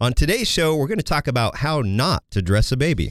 On today's show, we're going to talk about how not to dress a baby.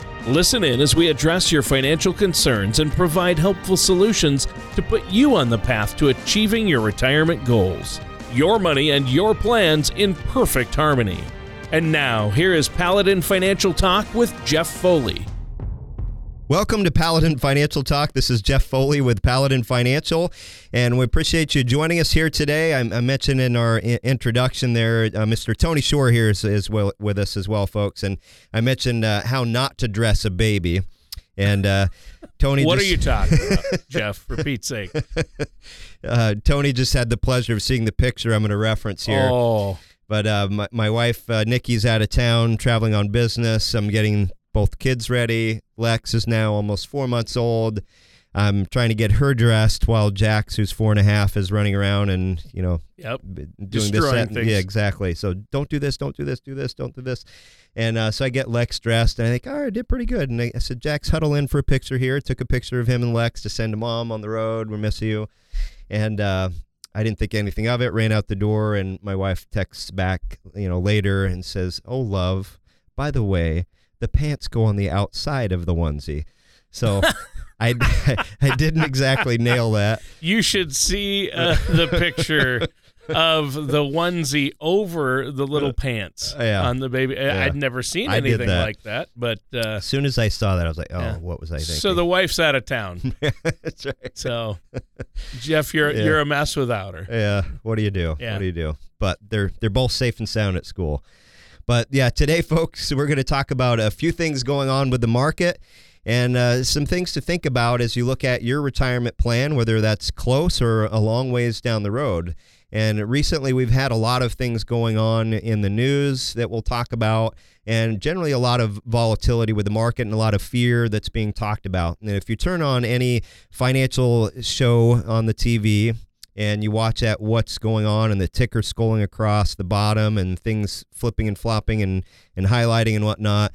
Listen in as we address your financial concerns and provide helpful solutions to put you on the path to achieving your retirement goals. Your money and your plans in perfect harmony. And now, here is Paladin Financial Talk with Jeff Foley. Welcome to Paladin Financial Talk. This is Jeff Foley with Paladin Financial, and we appreciate you joining us here today. I, I mentioned in our I- introduction there, uh, Mr. Tony Shore here is, is well, with us as well, folks. And I mentioned uh, how not to dress a baby. And uh, Tony, what just, are you talking about, Jeff? For Pete's sake! uh, Tony just had the pleasure of seeing the picture I'm going to reference here. Oh, But uh, my, my wife, uh, Nikki's out of town traveling on business. I'm getting both kids ready. Lex is now almost four months old. I'm trying to get her dressed while Jax, who's four and a half, is running around and, you know, yep. doing Destroying this. that, things. Yeah, exactly. So don't do this, don't do this, do this, don't do this. And uh, so I get Lex dressed, and I think, all right, I did pretty good. And I, I said, Jax, huddle in for a picture here. Took a picture of him and Lex to send to mom on the road. We miss you. And uh, I didn't think anything of it. Ran out the door, and my wife texts back, you know, later and says, "Oh, love, by the way, the pants go on the outside of the onesie." So. I, I didn't exactly nail that. You should see uh, the picture of the onesie over the little pants Uh, yeah. on the baby. Yeah. I'd never seen anything that. like that, but uh, As soon as I saw that, I was like, "Oh, Yeah. what was I thinking?" so the wife's out of town. That's right. So, Jeff, you're you're a mess without her. Yeah. What do you do? Yeah. What do you do? But they're they're both safe and sound at school. But yeah, today, folks, we're going to talk about a few things going on with the market and uh, some things to think about as you look at your retirement plan, whether that's close or a long ways down the road. And recently, we've had a lot of things going on in the news that we'll talk about, and generally a lot of volatility with the market and a lot of fear that's being talked about. And if you turn on any financial show on the TV, and you watch at what's going on and the ticker scrolling across the bottom and things flipping and flopping and, and highlighting and whatnot.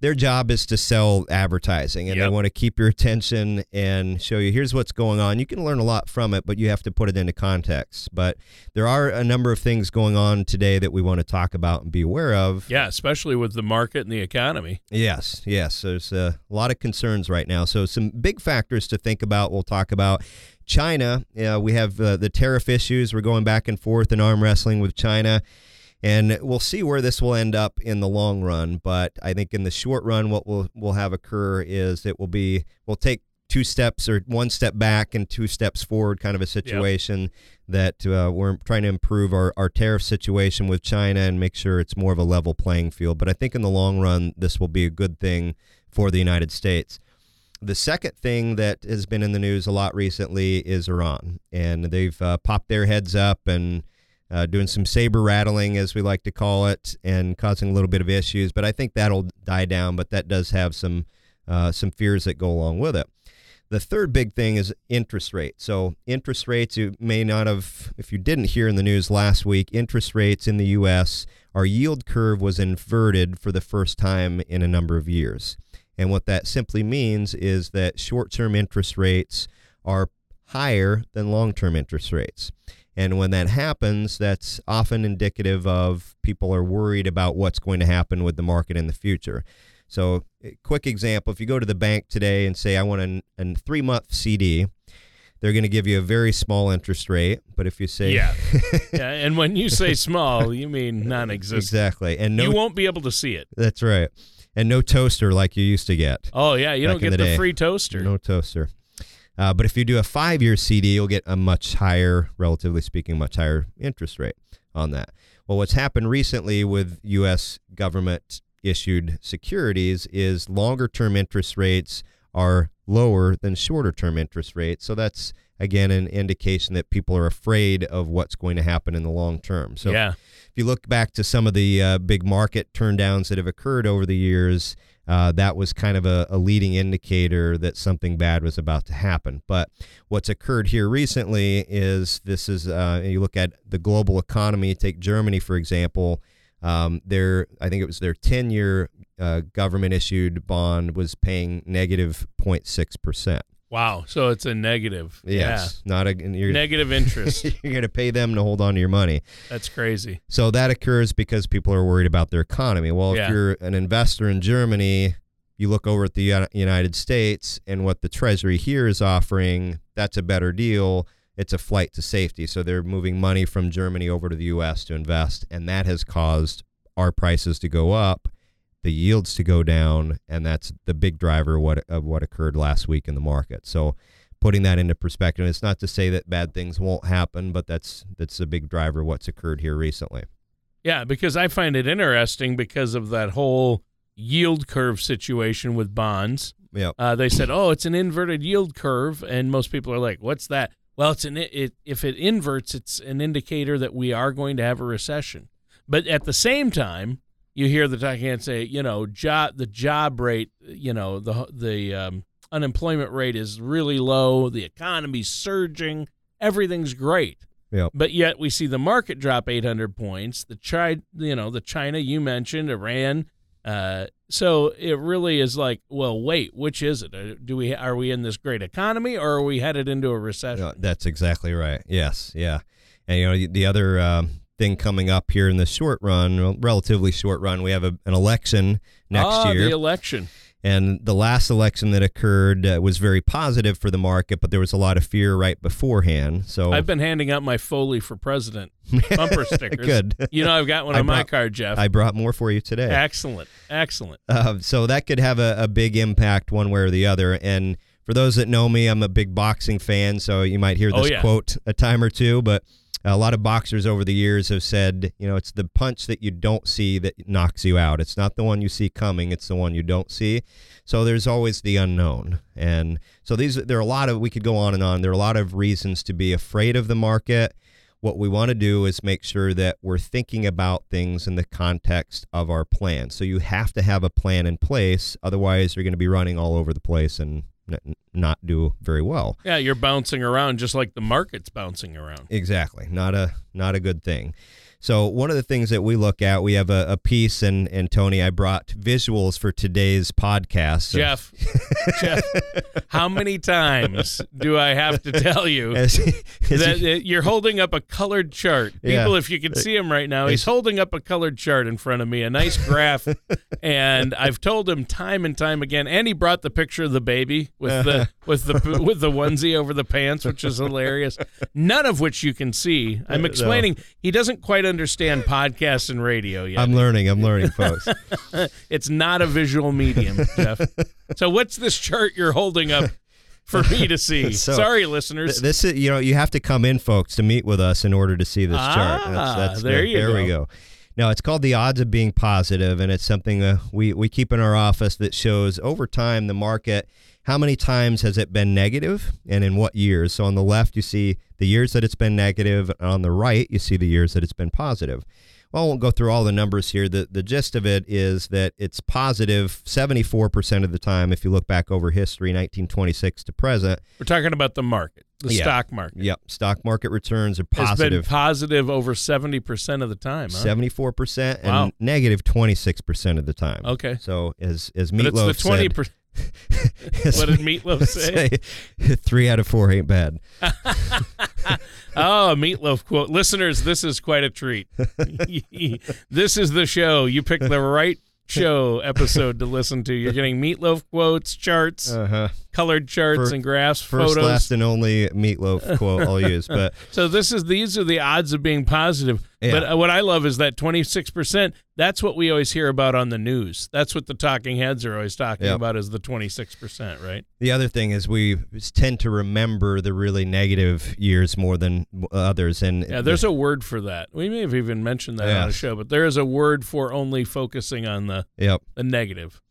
Their job is to sell advertising and they want to keep your attention and show you here's what's going on. You can learn a lot from it, but you have to put it into context. But there are a number of things going on today that we want to talk about and be aware of. Yeah, especially with the market and the economy. Yes, yes. There's a lot of concerns right now. So, some big factors to think about. We'll talk about China. Uh, we have uh, the tariff issues. We're going back and forth in arm wrestling with China. And we'll see where this will end up in the long run. But I think in the short run, what will will have occur is it will be we'll take two steps or one step back and two steps forward, kind of a situation that uh, we're trying to improve our, our tariff situation with China and make sure it's more of a level playing field. But I think in the long run, this will be a good thing for the United States. The second thing that has been in the news a lot recently is Iran, and they've uh, popped their heads up and uh, doing some saber rattling, as we like to call it, and causing a little bit of issues. But I think that'll die down. But that does have some uh, some fears that go along with it. The third big thing is interest rates. So interest rates, you may not have, if you didn't hear in the news last week, interest rates in the U.S. Our yield curve was inverted for the first time in a number of years. And what that simply means is that short term interest rates are higher than long term interest rates. And when that happens, that's often indicative of people are worried about what's going to happen with the market in the future. So, a quick example if you go to the bank today and say, I want a, a three month CD, they're going to give you a very small interest rate. But if you say, Yeah. yeah, and when you say small, you mean non-existent. exactly, and no, You won't be able to see it. that's right, and no toaster like you used to get. Oh yeah, you don't get the the, free toaster. No toaster. Uh, but if you do a five year CD, you'll get a much higher, relatively speaking, much higher interest rate on that. Well, what's happened recently with U.S. government issued securities is longer term interest rates are lower than shorter term interest rates. So that's again an indication that people are afraid of what's going to happen in the long term. So yeah. if you look back to some of the uh, big market turndowns that have occurred over the years, uh, that was kind of a, a, leading indicator that something bad was about to happen. But what's occurred here recently is this is uh, you look at the global economy. Take Germany for example. Um, their I think it was their 10 year uh, government issued bond was paying negative 0.6 percent. Wow. So it's a negative. Yes. Yeah. Not a you're, negative interest. you're going to pay them to hold on to your money. That's crazy. So that occurs because people are worried about their economy. Well, yeah. if you're an investor in Germany, you look over at the United States and what the Treasury here is offering, that's a better deal. It's a flight to safety. So they're moving money from Germany over to the U.S. to invest, and that has caused our prices to go up the yields to go down, and that's the big driver of what, of what occurred last week in the market. So, putting that into perspective, it's not to say that bad things won't happen, but that's that's a big driver of what's occurred here recently. Yeah, because I find it interesting because of that whole yield curve situation with bonds. Yeah, uh, they said, "Oh, it's an inverted yield curve," and most people are like, "What's that?" Well, it's an it, if it inverts, it's an indicator that we are going to have a recession. But at the same time, you hear the and say, you know, job the job rate, you know, the the um, unemployment rate is really low, the economy's surging, everything's great. Yep. But yet we see the market drop 800 points. The China, you know, the China you mentioned, Iran. Uh, so it really is like, well, wait, which is it? Uh, do we are we in this great economy or are we headed into a recession? that's exactly right. Yes, yeah. And you know the other um, thing coming up here in the short run, relatively short run. We have a, an election next ah, year. the election. And the last election that occurred uh, was very positive for the market, but there was a lot of fear right beforehand. So I've been handing out my Foley for president bumper stickers. Good. You know, I've got one I on brought, my car, Jeff. I brought more for you today. Excellent. Excellent. Uh, so that could have a, a big impact one way or the other. And for those that know me, I'm a big boxing fan, so you might hear oh, this oh, yeah. quote a time or two, but a lot of boxers over the years have said, you know, it's the punch that you don't see that knocks you out. It's not the one you see coming, it's the one you don't see. So there's always the unknown. And so these there are a lot of we could go on and on. There are a lot of reasons to be afraid of the market. What we want to do is make sure that we're thinking about things in the context of our plan. So you have to have a plan in place, otherwise you're going to be running all over the place and not do very well. Yeah, you're bouncing around just like the market's bouncing around. Exactly. Not a not a good thing. So one of the things that we look at, we have a, a piece, and, and Tony, I brought visuals for today's podcast. So. Jeff, Jeff, how many times do I have to tell you as, as that you, you're holding up a colored chart? People, yeah. if you can see him right now, he's holding up a colored chart in front of me, a nice graph, and I've told him time and time again, and he brought the picture of the baby with the uh-huh. with the with the onesie over the pants, which is hilarious. None of which you can see. Uh, I'm explaining. No. He doesn't quite understand podcasts and radio yet. I'm learning. I'm learning, folks. it's not a visual medium, Jeff. So what's this chart you're holding up? For me to see. So, Sorry, listeners. Th- this is you know you have to come in, folks, to meet with us in order to see this ah, chart. That's, that's there the, you there go. we go. Now it's called the odds of being positive, and it's something uh, we we keep in our office that shows over time the market how many times has it been negative and in what years. So on the left you see the years that it's been negative, and on the right you see the years that it's been positive. Well, I won't go through all the numbers here. The, the gist of it is that it's positive 74% of the time if you look back over history, 1926 to present. We're talking about the market, the yeah. stock market. Yep. Stock market returns are positive. It's been positive over 70% of the time. Huh? 74% and wow. negative 26% of the time. Okay. So as, as Meatloaf but it's the 20%. Said, what did Meatloaf say? Three out of four ain't bad. oh, Meatloaf quote. Listeners, this is quite a treat. this is the show. You picked the right show episode to listen to. You're getting Meatloaf quotes, charts, uh-huh. colored charts, For, and graphs, first, photos. last, and only Meatloaf quote I'll use. But so this is these are the odds of being positive. Yeah. But uh, what I love is that 26%, that's what we always hear about on the news. That's what the talking heads are always talking yep. about is the 26%, right? The other thing is we tend to remember the really negative years more than others. And Yeah, there's a word for that. We may have even mentioned that yeah. on a show, but there is a word for only focusing on the, yep. the negative.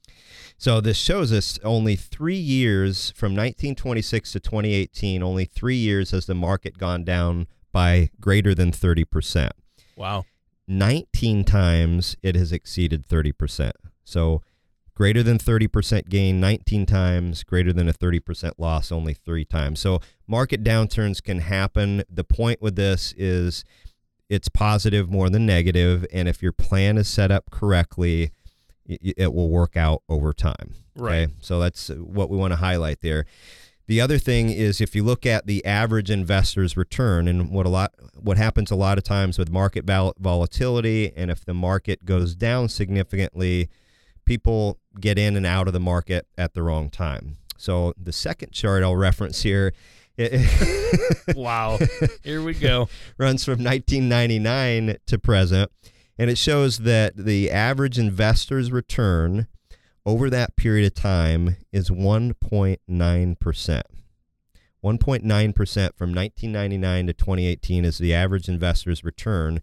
So this shows us only three years from 1926 to 2018, only three years has the market gone down by greater than 30%. Wow. 19 times it has exceeded 30%. So greater than 30% gain 19 times, greater than a 30% loss only three times. So market downturns can happen. The point with this is it's positive more than negative, and if your plan is set up correctly, it will work out over time. Right. Okay? So that's uh, what we want to highlight there. The other thing is if you look at the average investor's return and what a lot what happens a lot of times with market vol- volatility and if the market goes down significantly, people get in and out of the market at the wrong time. So the second chart I'll reference here wow. Here we go. runs from 1999 to present and it shows that the average investor's return over that period of time is 1.9%. 1.9% from 1999 to 2018 is the average investor's return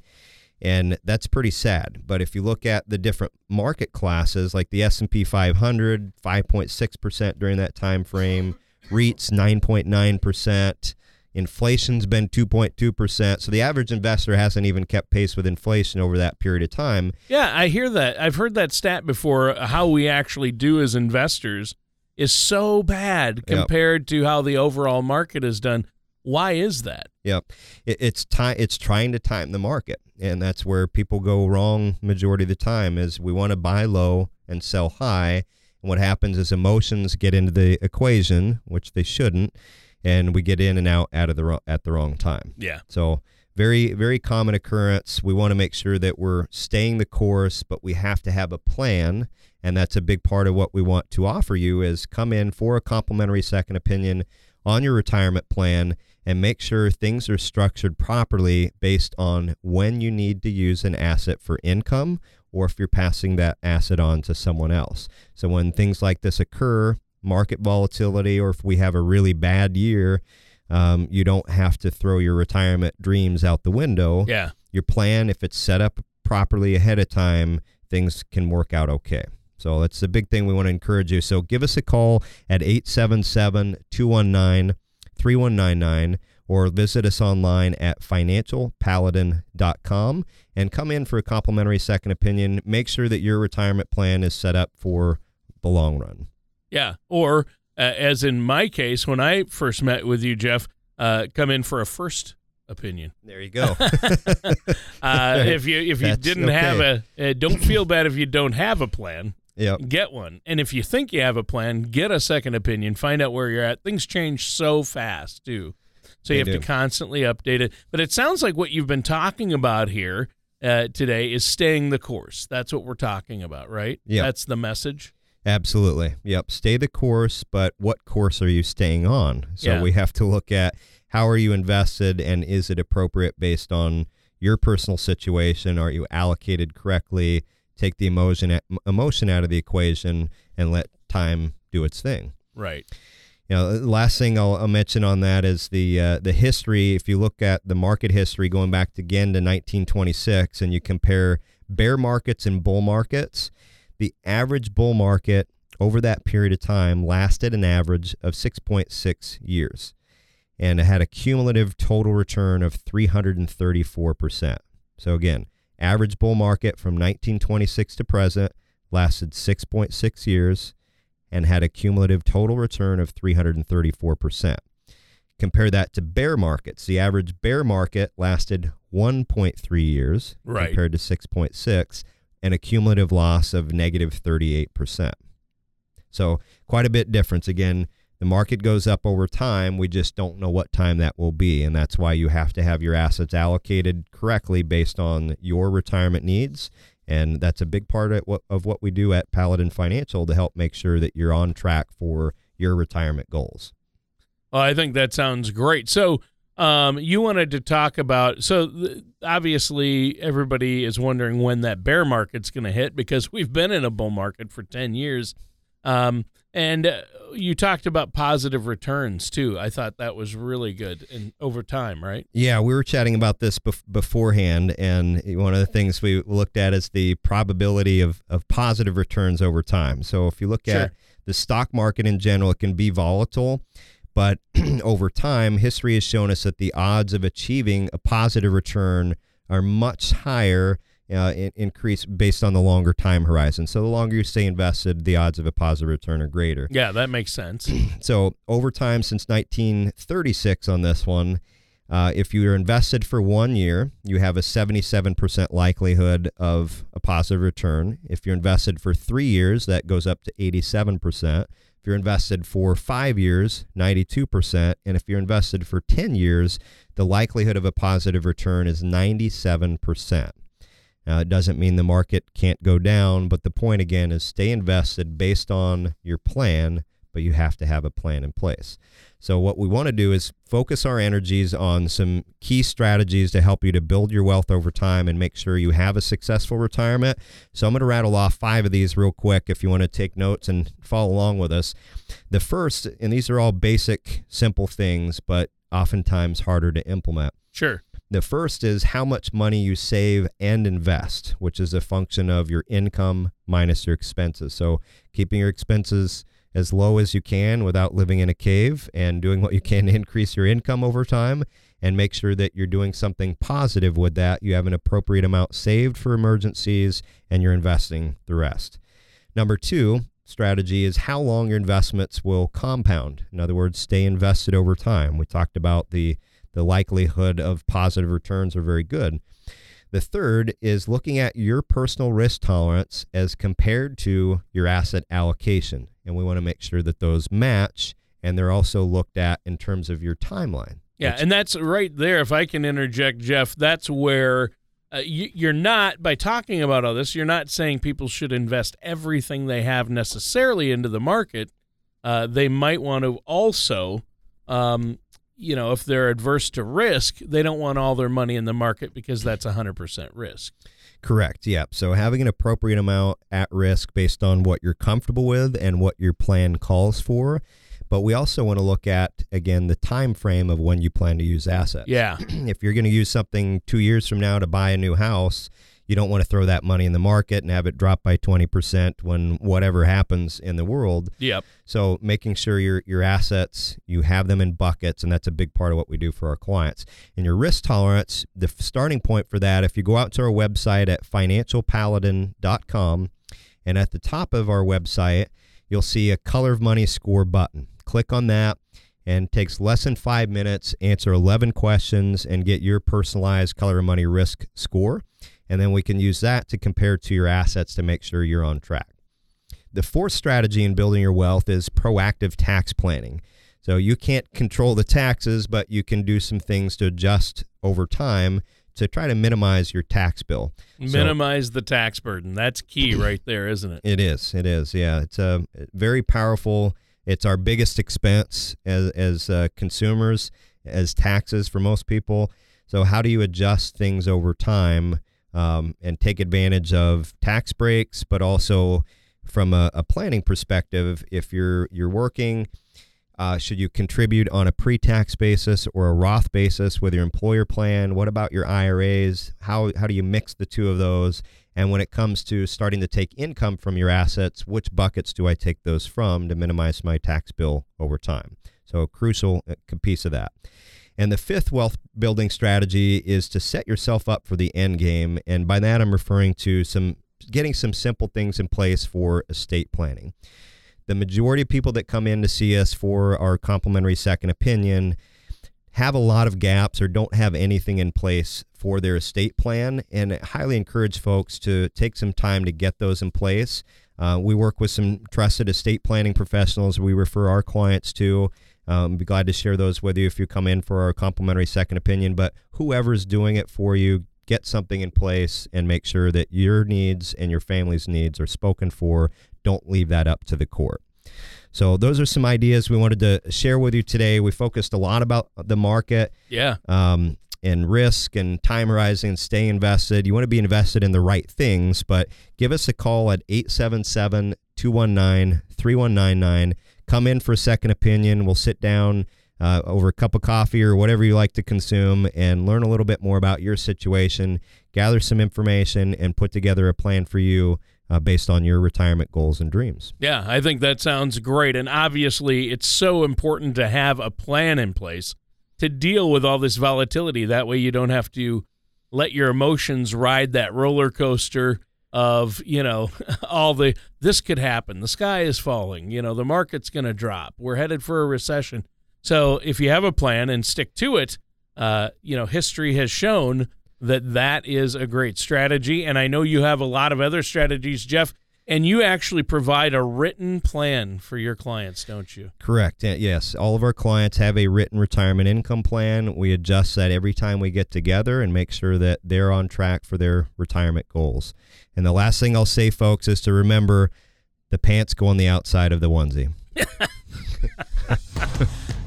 and that's pretty sad but if you look at the different market classes like the S&P 500 5.6% during that time frame REITs 9.9% Inflation's been 2.2%. So the average investor hasn't even kept pace with inflation over that period of time. Yeah, I hear that. I've heard that stat before. How we actually do as investors is so bad compared yep. to how the overall market has done. Why is that? Yep. It, it's time it's trying to time the market. And that's where people go wrong majority of the time is we want to buy low and sell high. And what happens is emotions get into the equation, which they shouldn't and we get in and out at the at the wrong time. Yeah. So very very common occurrence. We want to make sure that we're staying the course, but we have to have a plan, and that's a big part of what we want to offer you is come in for a complimentary second opinion on your retirement plan and make sure things are structured properly based on when you need to use an asset for income or if you're passing that asset on to someone else. So when things like this occur, market volatility or if we have a really bad year, um, you don't have to throw your retirement dreams out the window. Yeah. Your plan, if it's set up properly ahead of time, things can work out okay. So that's the big thing we want to encourage you. So give us a call at 877 219 3199 or visit us online at financialpaladin.com and come in for a complimentary second opinion. Make sure that your retirement plan is set up for the long run. Yeah. Or uh, as in my case, when I first met with you, Jeff, uh, come in for a first opinion. There you go. uh, if you if you That's didn't okay. have a, uh, don't feel bad if you don't have a plan. Yep. Get one. And if you think you have a plan, get a second opinion. Find out where you're at. Things change so fast too, so you have do. to constantly update it. But it sounds like what you've been talking about here uh, today is staying the course. That's what we're talking about, right? Yeah. That's the message. Absolutely. Yep. Stay the course, but what course are you staying on? So yeah. we have to look at how are you invested and is it appropriate based on your personal situation? Are you allocated correctly? Take the emotion emotion out of the equation and let time do its thing. Right. You know, last thing I'll, I'll mention on that is the uh, the history. If you look at the market history going back to, again to 1926, and you compare bear markets and bull markets, the average bull market over that period of time lasted an average of 6.6 years and it had a cumulative total return of 334%. So again, average bull market from 1926 to present lasted 6.6 years and had a cumulative total return of 334%. Compare that to bear markets. The average bear market lasted 1.3 years right. compared to 6.6 and a cumulative loss of negative 38%. So, quite a bit difference. Again, the market goes up over time. We just don't know what time that will be. And that's why you have to have your assets allocated correctly based on your retirement needs. And that's a big part of what, of what we do at Paladin Financial to help make sure that you're on track for your retirement goals. I think that sounds great. So, um, you wanted to talk about so th- obviously everybody is wondering when that bear market's going to hit because we've been in a bull market for 10 years. Um, and uh, you talked about positive returns too. I thought that was really good and over time, right? Yeah, we were chatting about this bef- beforehand, and one of the things we looked at is the probability of, of positive returns over time. So if you look Sure. at the stock market in general, it can be volatile, but over time, history has shown us that the odds of achieving a positive return are much higher. Uh, in, increase based on the longer time horizon. So the longer you stay invested, the odds of a positive return are greater. Yeah, that makes sense. So over time since 1936 on this one, uh, if you are invested for one year, you have a 77% likelihood of a positive return. If you're invested for three years, that goes up to 87%. If you're invested for five years, 92%. And if you're invested for 10 years, the likelihood of a positive return is 97%. Now, it doesn't mean the market can't go down, but the point again is stay invested based on your plan, but you have to have a plan in place. So, what we want to do is focus our energies on some key strategies to help you to build your wealth over time and make sure you have a successful retirement. So, I'm going to rattle off five of these real quick if you want to take notes and follow along with us. The first, and these are all basic, simple things, but oftentimes harder to implement. Sure. The first is how much money you save and invest, which is a function of your income minus your expenses. So, keeping your expenses as low as you can without living in a cave and doing what you can to increase your income over time and make sure that you're doing something positive with that. You have an appropriate amount saved for emergencies and you're investing the rest. Number two, strategy is how long your investments will compound. In other words, stay invested over time. We talked about the the likelihood of positive returns are very good. The third is looking at your personal risk tolerance as compared to your asset allocation. And we want to make sure that those match and they're also looked at in terms of your timeline. Yeah, and that's right there. If I can interject, Jeff, that's where uh, you, you're not by talking about all this. You're not saying people should invest everything they have necessarily into the market. Uh, they might want to also, um, you know, if they're adverse to risk, they don't want all their money in the market because that's 100% risk. Correct. Yep. So having an appropriate amount at risk based on what you're comfortable with and what your plan calls for. But we also want to look at again the time frame of when you plan to use assets. Yeah, if you're going to use something two years from now to buy a new house, you don't want to throw that money in the market and have it drop by 20% when whatever happens in the world. yep, So making sure your your assets you have them in buckets, and that's a big part of what we do for our clients. And your risk tolerance, the starting point for that, if you go out to our website at financialpaladin.com, and at the top of our website, you'll see a color of money score button. Click on that. And it takes less than five minutes, answer 11 questions, and get your personalized color of money risk score. And then we can use that to compare to your assets to make sure you're on track. The fourth strategy in building your wealth is proactive tax planning. So you can't control the taxes, but you can do some things to adjust over time to try to minimize your tax bill. So- minimize the tax burden. That's key right there, isn't it? It is. It is. Yeah. It's a very powerful. It's our biggest expense as as uh, consumers, as taxes for most people. So how do you adjust things over time um, and take advantage of tax breaks, but also from a, a planning perspective, if you're you're working. Uh, should you contribute on a pre-tax basis or a Roth basis with your employer plan? What about your IRAs? How how do you mix the two of those? And when it comes to starting to take income from your assets, which buckets do I take those from to minimize my tax bill over time? So, a crucial uh, piece of that. And the fifth wealth building strategy is to set yourself up for the end game. And by that, I'm referring to some getting some simple things in place for estate planning. The majority of people that come in to see us for our complimentary second opinion have a lot of gaps or don't have anything in place for their estate plan and I highly encourage folks to take some time to get those in place uh, we work with some trusted estate planning professionals we refer our clients to um, be glad to share those with you if you come in for our complimentary second opinion but whoever's doing it for you get something in place and make sure that your needs and your family's needs are spoken for don't leave that up to the court so those are some ideas we wanted to share with you today. We focused a lot about the market Yeah. um, and risk and time horizon and stay invested. You want to be invested in the right things, but give us a call at 877 219 3199. Come in for a second opinion. We'll sit down uh, over a cup of coffee or whatever you like to consume and learn a little bit more about your situation, gather some information, and put together a plan for you uh, based on your retirement goals and dreams. Yeah, I think that sounds great. And obviously, it's so important to have a plan in place to deal with all this volatility. That way, you don't have to let your emotions ride that roller coaster of you know all the this could happen. The sky is falling. You know the market's going to drop. We're headed for a recession. So if you have a plan and stick to it uh, you know history has shown that that is a great strategy. And i know you have a lot of other strategies jeff and you actually provide a written plan for your clients, don't you? Correct. Yes. All of our clients have a written retirement income plan. We adjust that every time we get together and make sure that they're on track for their retirement goals. And the last thing I'll say, folks, is to remember the pants go on the outside of the onesie.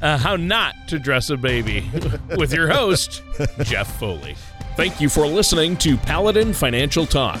uh, how not to dress a baby with your host, Jeff Foley. Thank you for listening to Paladin Financial Talk.